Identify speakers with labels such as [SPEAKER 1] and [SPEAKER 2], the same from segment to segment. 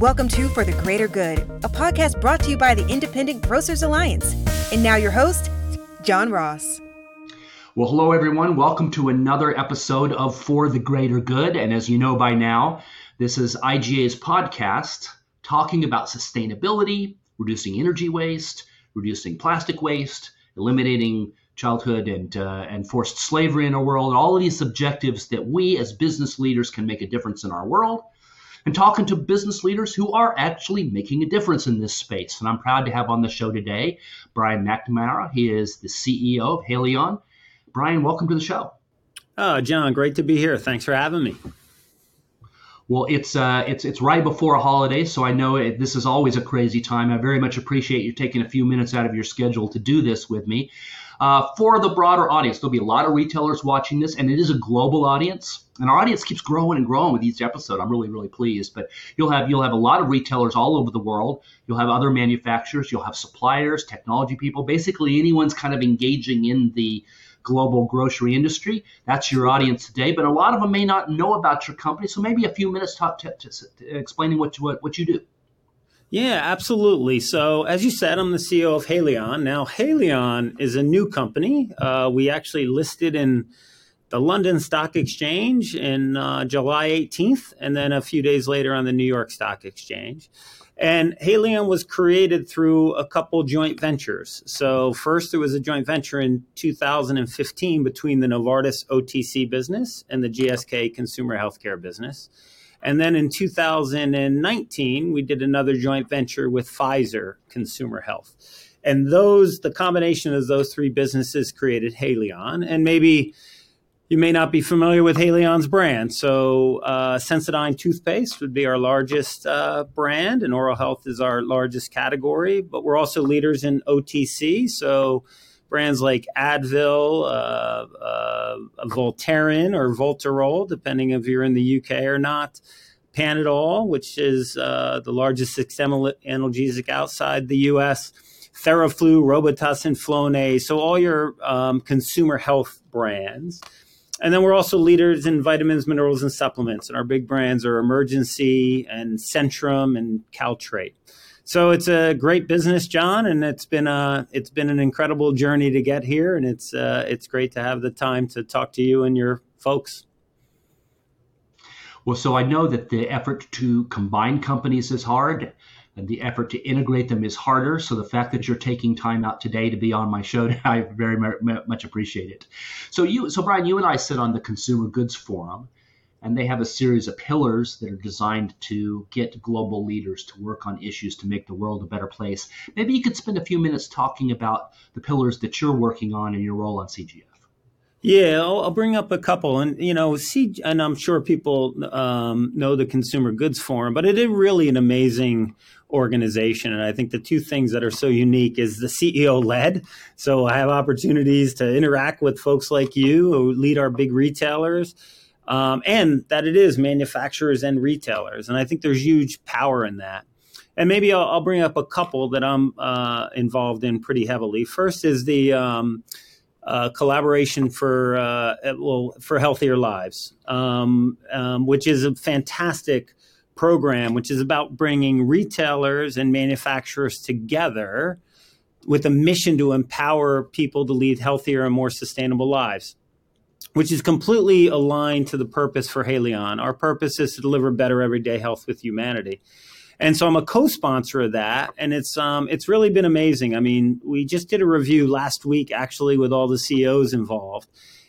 [SPEAKER 1] Welcome to For the Greater Good, a podcast brought to you by the Independent Grocers Alliance. And now your host, John Ross.
[SPEAKER 2] Well, hello, everyone. Welcome to another episode of For the Greater Good. And as you know by now, this is IGA's podcast talking about sustainability, reducing energy waste, reducing plastic waste, eliminating childhood and uh, and forced slavery in our world, all of these objectives that we as business leaders can make a difference in our world, and talking to business leaders who are actually making a difference in this space. And I'm proud to have on the show today Brian McNamara. He is the CEO of Haleon. Brian, welcome to the show.
[SPEAKER 3] Oh, John, great to be here. Thanks for having me.
[SPEAKER 2] Well, it's uh, it's it's right before a holiday, so I know it, this is always a crazy time. I very much appreciate you taking a few minutes out of your schedule to do this with me. Uh, for the broader audience, there'll be a lot of retailers watching this, and it is a global audience. And our audience keeps growing and growing with each episode. I'm really, really pleased. But you'll have you'll have a lot of retailers all over the world. You'll have other manufacturers. You'll have suppliers, technology people. Basically, anyone's kind of engaging in the global grocery industry. That's your audience today, but a lot of them may not know about your company. So maybe a few minutes talk to, to, to explaining what, what, what you do.
[SPEAKER 3] Yeah, absolutely. So, as you said, I'm the CEO of Haleon. Now, Haleon is a new company. Uh, we actually listed in the London Stock Exchange in uh, July 18th, and then a few days later on the New York Stock Exchange. And Haleon was created through a couple joint ventures. So, first, there was a joint venture in 2015 between the Novartis OTC business and the GSK consumer healthcare business. And then in 2019, we did another joint venture with Pfizer Consumer Health. And those, the combination of those three businesses created Haleon. And maybe you may not be familiar with Haleon's brand. So, uh, Sensodyne toothpaste would be our largest uh, brand, and oral health is our largest category. But we're also leaders in OTC. So, brands like Advil, uh, uh, Voltaren, or Voltarol, depending if you're in the UK or not. Panadol, which is uh, the largest systemic analgesic outside the US. Theraflu, Robitussin, Flonase. So, all your um, consumer health brands. And then we're also leaders in vitamins, minerals, and supplements. And our big brands are Emergen-C and Centrum and Caltrate. So it's a great business, John, and it's been a it's been an incredible journey to get here, and it's uh, it's great to have the time to talk to you and your folks.
[SPEAKER 2] Well, so I know that the effort to combine companies is hard and the effort to integrate them is harder. So the fact that you're taking time out today to be on my show, I very much appreciate it. So you, so Brian, you and I sit on the Consumer Goods Forum, and they have a series of pillars that are designed to get global leaders to work on issues to make the world a better place. Maybe you could spend a few minutes talking about the pillars that you're working on in your role on CGF.
[SPEAKER 3] Yeah, I'll, I'll, bring up a couple, and you know, see, and I'm sure people um, know the Consumer Goods Forum, but it is really an amazing organization. And I think the two things that are so unique is the CEO led. So I have opportunities to interact with folks like you who lead our big retailers. Um, and that it is manufacturers and retailers. And I think there's huge power in that. And maybe I'll, I'll bring up a couple that I'm uh, involved in pretty heavily. First is the um, uh, collaboration for uh, well for healthier lives, um, um, which is a fantastic program, which is about bringing retailers and manufacturers together with a mission to empower people to lead healthier and more sustainable lives, which is completely aligned to the purpose for Haleon. Our purpose is to deliver better everyday health with humanity. And so I'm a co-sponsor of that, and it's um, it's really been amazing. I mean, we just did a review last week, actually, with all the CEOs involved,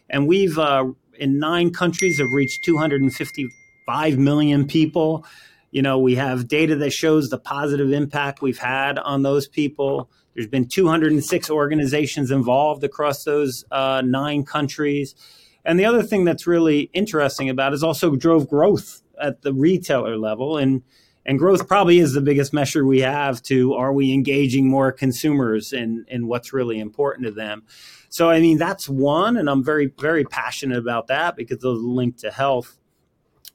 [SPEAKER 3] and we've uh, in nine countries have reached 255 million people. You know, we have data that shows the positive impact we've had on those people. There's been 206 organizations involved across those uh, nine countries. And the other thing that's really interesting about is also drove growth at the retailer level. And, and growth probably is the biggest measure we have to are we engaging more consumers in, in what's really important to them. So, I mean, that's one. And I'm very, very passionate about that because the link to health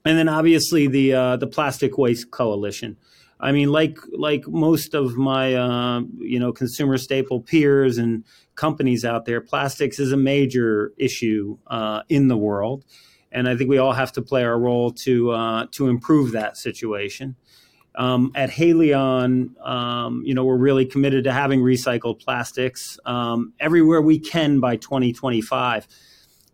[SPEAKER 3] and then obviously the uh, the Plastic Waste Coalition. I mean, like like most of my uh, you know consumer staple peers and companies out there, plastics is a major issue uh, in the world, and I think we all have to play our role to uh, to improve that situation. Um, at Haleon, um, you know, we're really committed to having recycled plastics um, everywhere we can by 2025.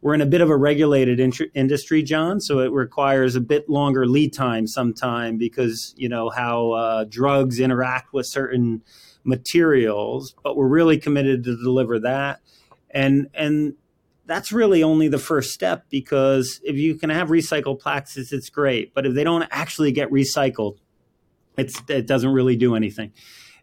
[SPEAKER 3] We're in a bit of a regulated in- industry, John, so it requires a bit longer lead time sometime because you know how uh, drugs interact with certain materials. But we're really committed to deliver that, and and that's really only the first step because if you can have recycled plastics, it's great. But if they don't actually get recycled, it's it doesn't really do anything.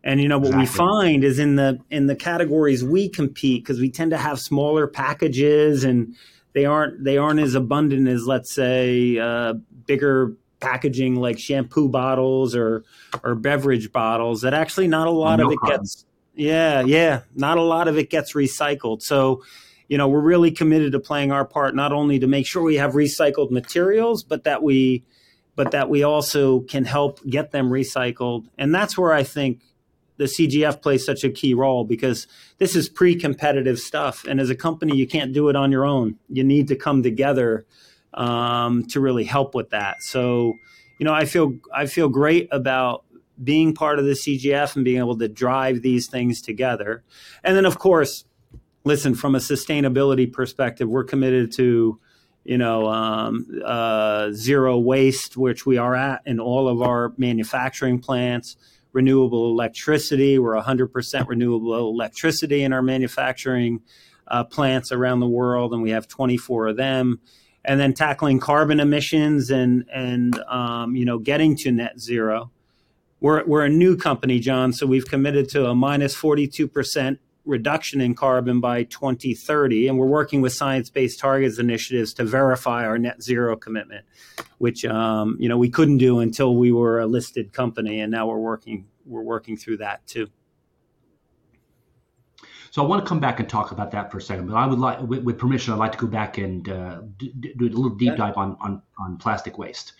[SPEAKER 3] And you know what exactly. we find is in the in the categories we compete because we tend to have smaller packages and they aren't they aren't as abundant as let's say uh, bigger packaging like shampoo bottles or or beverage bottles. That actually not a lot no of it problem. gets yeah yeah not a lot of it gets recycled. So you know we're really committed to playing our part not only to make sure we have recycled materials but that we but that we also can help get them recycled. And that's where I think the CGF plays such a key role because this is pre-competitive stuff, and as a company, you can't do it on your own. You need to come together um, to really help with that. So, you know, I feel I feel great about being part of the CGF and being able to drive these things together. And then, of course, listen from a sustainability perspective, we're committed to you know, um, uh, zero waste, which we are at in all of our manufacturing plants, renewable electricity. We're 100% renewable electricity in our manufacturing uh, plants around the world, and we have 24 of them. And then tackling carbon emissions and and um, you know getting to net zero. We're we're a new company, John, so we've committed to a minus 42 percent reduction in carbon by 2030. And we're working with Science Based Targets initiatives to verify our net zero commitment, which um, you know we couldn't do until we were a listed company, and now we're working we're working through that too.
[SPEAKER 2] So I want to come back and talk about that for a second, but I would like, with, with permission, I'd like to go back and uh, do, do, a little deep dive on on, on plastic waste,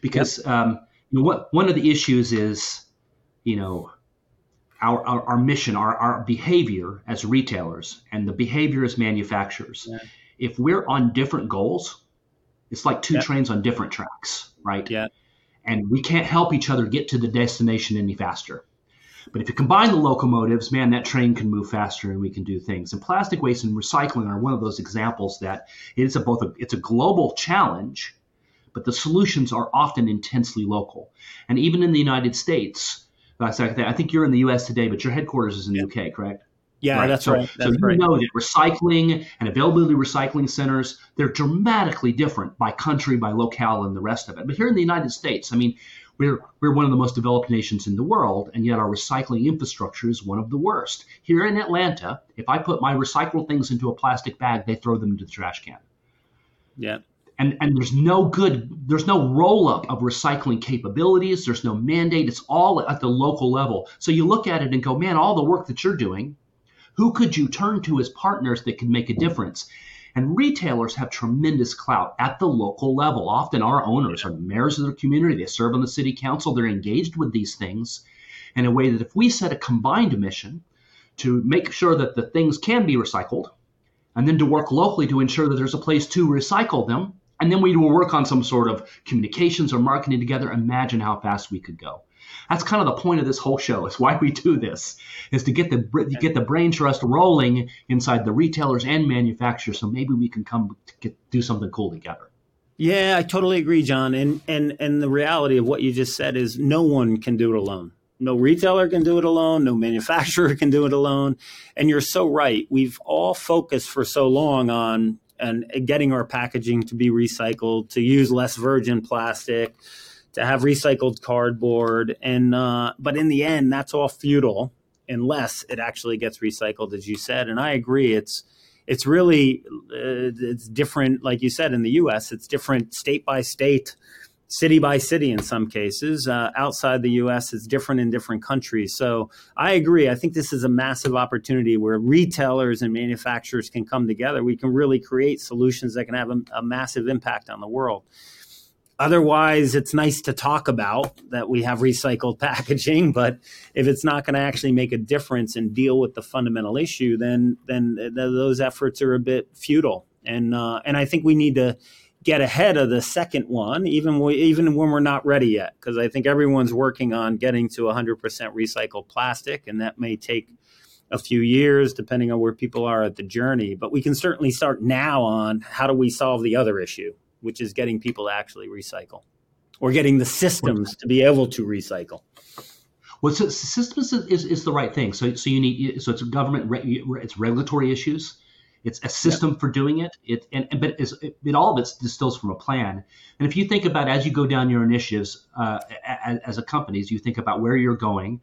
[SPEAKER 2] because yep. um, you know, what one of the issues is, you know, our, our, our, mission, our, our behavior as retailers and the behavior as manufacturers, yeah. if we're on different goals, it's like two yeah. trains on different tracks, right?
[SPEAKER 3] Yeah.
[SPEAKER 2] And we can't help each other get to the destination any faster. But if you combine the locomotives, man, that train can move faster and we can do things. And plastic waste and recycling are one of those examples that it's a both a, it's a global challenge, but the solutions are often intensely local. And even in the United States, Uh, I think you're in the U.S. today, but your headquarters is in the UK, correct?
[SPEAKER 3] Yeah, right. that's so, right. That's
[SPEAKER 2] so you right. know that recycling and availability recycling centers, they're dramatically different by country, by locale, and the rest of it. But here in the United States, I mean, we're, we're one of the most developed nations in the world, and yet our recycling infrastructure is one of the worst. Here in Atlanta, if I put my recycled things into a plastic bag, they throw them into the trash can.
[SPEAKER 3] Yeah
[SPEAKER 2] and and there's no good there's no roll up of recycling capabilities. There's no mandate. It's all at the local level. So you look at it and go man all the work that you're doing who could you turn to as partners that can make a difference? And retailers have tremendous clout at the local level. Often our owners are mayors of their community. They serve on the city council. They're engaged with these things in a way that if we set a combined mission to make sure that the things can be recycled and then to work locally to ensure that there's a place to recycle them and then we will work on some sort of communications or marketing together. Imagine how fast we could go. That's kind of the point of this whole show. Is why we do this is to get the get the brain trust rolling inside the retailers and manufacturers. So maybe we can come get, do something cool together.
[SPEAKER 3] Yeah, I totally agree, John. And and and the reality of what you just said is no one can do it alone. No retailer can do it alone. No manufacturer can do it alone. And you're so right. We've all focused for so long on and getting our packaging to be recycled, to use less virgin plastic, to have recycled cardboard, and uh, but in the end, that's all futile unless it actually gets recycled, as you said. And I agree, it's it's really uh, it's different, like you said, in the U.S. It's different state by state city by city in some cases. Uh, outside the U.S., it's different in different countries. So I agree. I think this is a massive opportunity where retailers and manufacturers can come together. We can really create solutions that can have a, a massive impact on the world. Otherwise, it's nice to talk about that we have recycled packaging, but if it's not going to actually make a difference and deal with the fundamental issue, then then th- those efforts are a bit futile. And uh, and I think we need to get ahead of the second one, even we, even when we're not ready yet, because I think everyone's working on getting to 100% recycled plastic, and that may take a few years depending on where people are at the journey. But we can certainly start now on how do we solve the other issue, which is getting people to actually recycle, or getting the systems to be able to recycle.
[SPEAKER 2] Well, so systems is, is the right thing. So so you need so it's government it's regulatory issues it's a system for doing it. It and, and but it, it, all of it distills from a plan. And if you think about as you go down your initiatives uh, as, as a company, as you think about where you're going,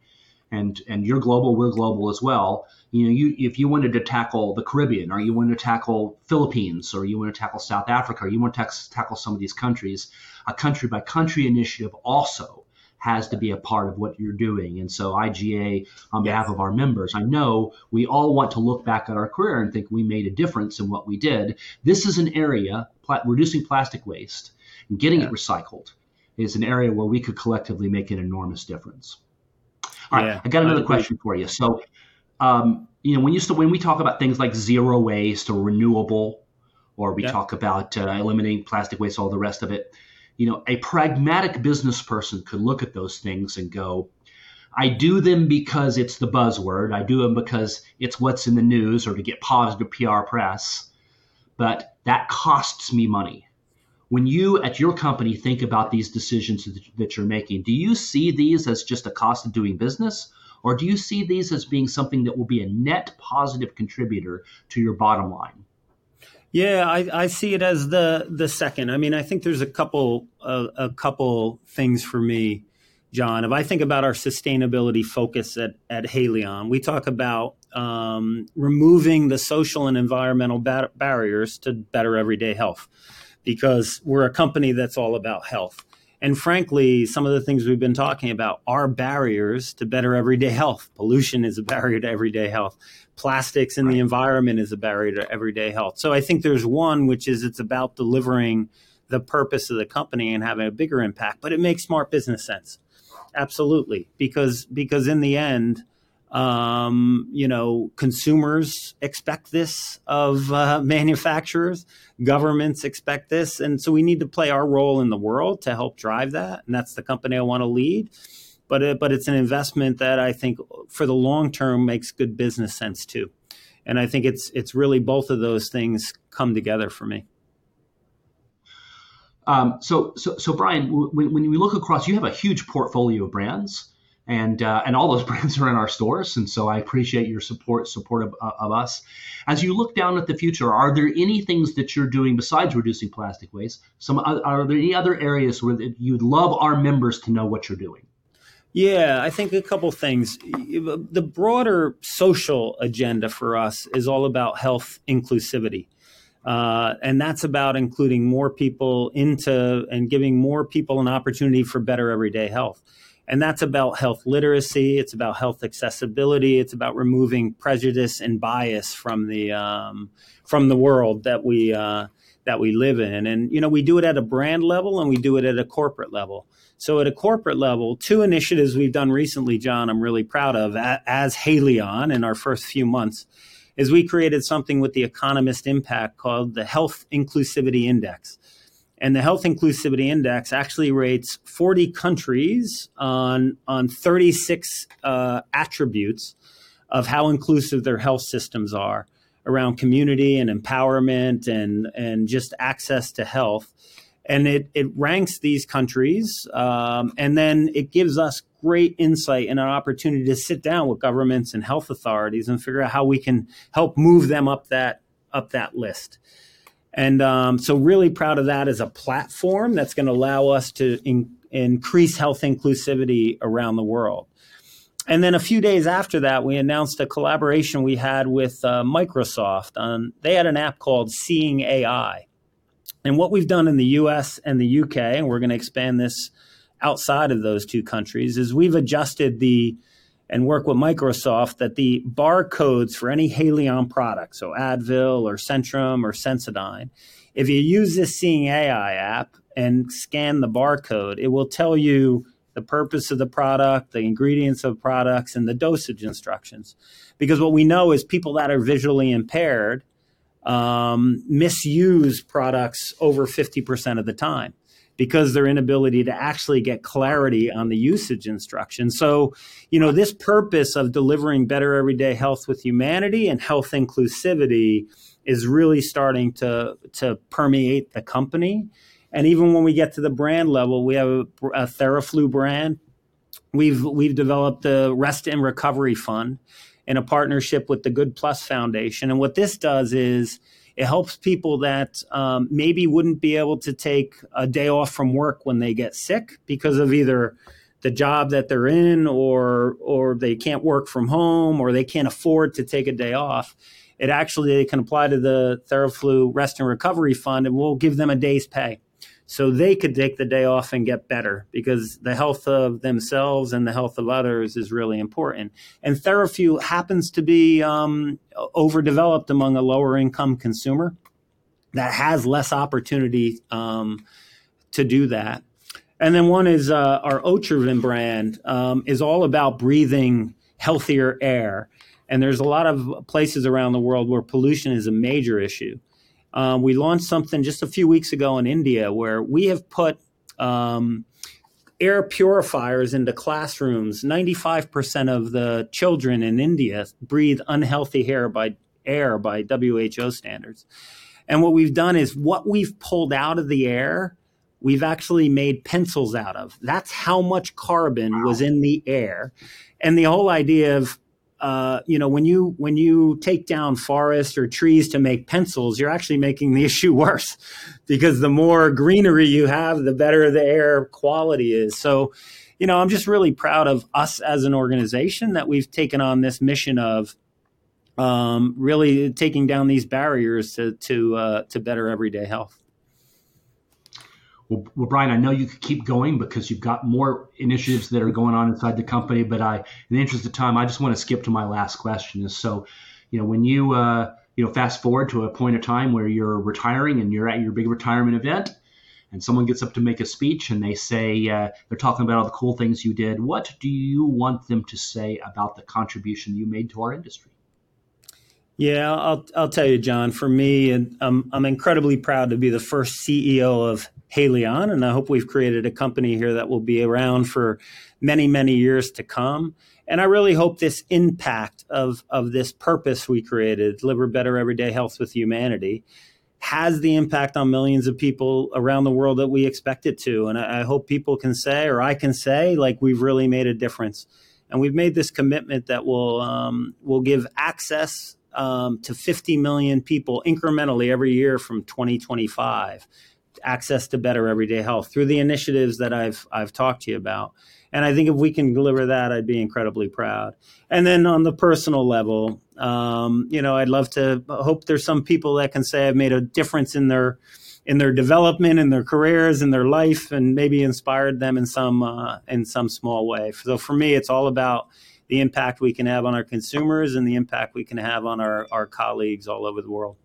[SPEAKER 2] and and you're global, we're global as well. You know, you if you wanted to tackle the Caribbean, or you want to tackle Philippines, or you want to tackle South Africa, or you want to tackle some of these countries, a country by country initiative also has to be a part of what you're doing. And so, IGA, on behalf of our members, I know we all want to look back at our career and think we made a difference in what we did. This is an area, pla- reducing plastic waste and getting yeah. it recycled is an area where we could collectively make an enormous difference. All right, yeah, I got another question for you. So, um, you know, when you when we talk about things like zero waste or renewable, or we yeah. talk about uh, eliminating plastic waste, all the rest of it, you know, a pragmatic business person could look at those things and go, I do them because it's the buzzword. I do them because it's what's in the news or to get positive PR press. But that costs me money. When you at your company think about these decisions that you're making, do you see these as just a cost of doing business? Or do you see these as being something that will be a net positive contributor to your bottom line?
[SPEAKER 3] Yeah, I, I see it as the the second. I mean, I think there's a couple uh, a couple things for me, John. If I think about our sustainability focus at at Haleon, we talk about um, removing the social and environmental ba- barriers to better everyday health, because we're a company that's all about health. And frankly, some of the things we've been talking about are barriers to better everyday health. Pollution is a barrier to everyday health. Plastics in right. the environment is a barrier to everyday health. So I think there's one, which is it's about delivering the purpose of the company and having a bigger impact, but it makes smart business sense. Absolutely. Because, because in the end, um, you know, consumers expect this of uh, manufacturers, governments expect this, and so we need to play our role in the world to help drive that. And that's the company I want to lead. But it, but it's an investment that I think for the long term makes good business sense too. And I think it's it's really both of those things come together for me.
[SPEAKER 2] Um, so, so, so Brian, when, when we look across, you have a huge portfolio of brands and uh, and all those brands are in our stores. And so I appreciate your support support of, uh, of, us. As you look down at the future, are there any things that you're doing besides reducing plastic waste? Some are there any other areas where you'd love our members to know what you're doing?
[SPEAKER 3] Yeah, I think a couple things. The broader social agenda for us is all about health inclusivity. Uh, and that's about including more people into and giving more people an opportunity for better everyday health. And that's about health literacy. It's about health accessibility. It's about removing prejudice and bias from the um, from the world that we uh, that we live in. And you know, we do it at a brand level and we do it at a corporate level. So at a corporate level, two initiatives we've done recently, John, I'm really proud of as Haleon in our first few months, is we created something with the Economist Impact called the Health Inclusivity Index. And the Health Inclusivity Index actually rates 40 countries on, on 36 uh, attributes of how inclusive their health systems are around community and empowerment and, and just access to health. And it, it ranks these countries, um, and then it gives us great insight and an opportunity to sit down with governments and health authorities and figure out how we can help move them up that up that list. And um, so, really proud of that as a platform that's going to allow us to in, increase health inclusivity around the world. And then a few days after that, we announced a collaboration we had with uh, Microsoft. On, they had an app called Seeing AI. And what we've done in the US and the UK, and we're going to expand this outside of those two countries, is we've adjusted the and work with Microsoft that the barcodes for any Haleon product, so Advil or Centrum or Sensodyne, if you use this Seeing AI app and scan the barcode, it will tell you the purpose of the product, the ingredients of products, and the dosage instructions. Because what we know is people that are visually impaired um, misuse products over 50% of the time because their inability to actually get clarity on the usage instruction. So, you know, this purpose of delivering better everyday health with humanity and health inclusivity is really starting to to permeate the company. And even when we get to the brand level, we have a, a TheraFlu brand. We've we've developed the Rest and Recovery Fund in a partnership with the Good Plus Foundation. And what this does is it helps people that um, maybe wouldn't be able to take a day off from work when they get sick because of either the job that they're in or or they can't work from home or they can't afford to take a day off. It actually they can apply to the theraflu rest and recovery fund and we'll give them a day's pay so they could take the day off and get better because the health of themselves and the health of others is really important. And TheraFlu happens to be um, overdeveloped among a lower income consumer that has less opportunity um, to do that. And then one is uh, our Otrivin brand um, is all about breathing healthier air. And there's a lot of places around the world where pollution is a major issue. Um, we launched something just a few weeks ago in India where we have put um, air purifiers into classrooms. 95% of the children in India breathe unhealthy air by air by WHO standards. And what we've done is what we've pulled out of the air, we've actually made pencils out of. That's how much carbon wow. was in the air. And the whole idea of uh, you know, when you when you take down forests or trees to make pencils, you're actually making the issue worse because the more greenery you have, the better the air quality is. So, you know, I'm just really proud of us as an organization that we've taken on this mission of um, really taking down these barriers to to uh, to better everyday health.
[SPEAKER 2] Well, well, Brian, I know you could keep going because you've got more initiatives that are going on inside the company. But I, in the interest of time, I just want to skip to my last question. Is so, you know, when you uh, you know fast forward to a point of time where you're retiring and you're at your big retirement event, and someone gets up to make a speech and they say uh, they're talking about all the cool things you did. What do you want them to say about the contribution you made to our industry?
[SPEAKER 3] Yeah, I'll I'll tell you, John. For me, and I'm I'm incredibly proud to be the first CEO of Haleon, and I hope we've created a company here that will be around for many, many years to come. And I really hope this impact of, of this purpose we created, deliver better everyday health with humanity, has the impact on millions of people around the world that we expect it to. And I, I hope people can say, or I can say, like we've really made a difference. And we've made this commitment that will um, will give access um, to 50 million people incrementally every year from 2025 access to better everyday health through the initiatives that I've I've talked to you about. And I think if we can deliver that, I'd be incredibly proud. And then on the personal level, um, you know, I'd love to hope there's some people that can say I've made a difference in their in their development, in their careers, in their life, and maybe inspired them in some uh, in some small way. So for me, it's all about the impact we can have on our consumers and the impact we can have on our, our colleagues all over the world.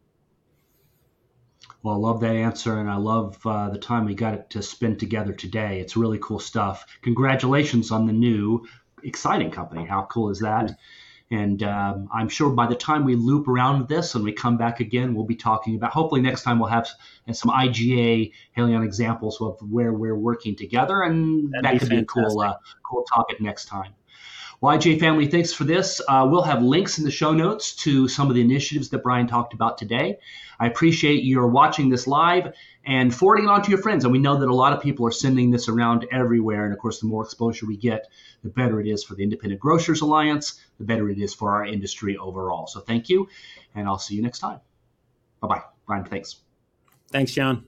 [SPEAKER 2] Well, I love that answer, and I love uh, the time we got to spend together today. It's really cool stuff. Congratulations on the new, exciting company. How cool is that? And um, I'm sure by the time we loop around this and we come back again, we'll be talking about. Hopefully, next time we'll have some IGA Haleon examples of where we're working together, and That'd that could be, be a cool, uh, cool topic next time. IGA family, thanks for this. Uh, we'll have links in the show notes to some of the initiatives that Brian talked about today. I appreciate your watching this live and forwarding it on to your friends. And we know that a lot of people are sending this around everywhere. And of course, the more exposure we get, the better it is for the Independent Grocers Alliance, the better it is for our industry overall. So thank you, and I'll see you next time. Bye bye. Brian, thanks.
[SPEAKER 3] Thanks, John.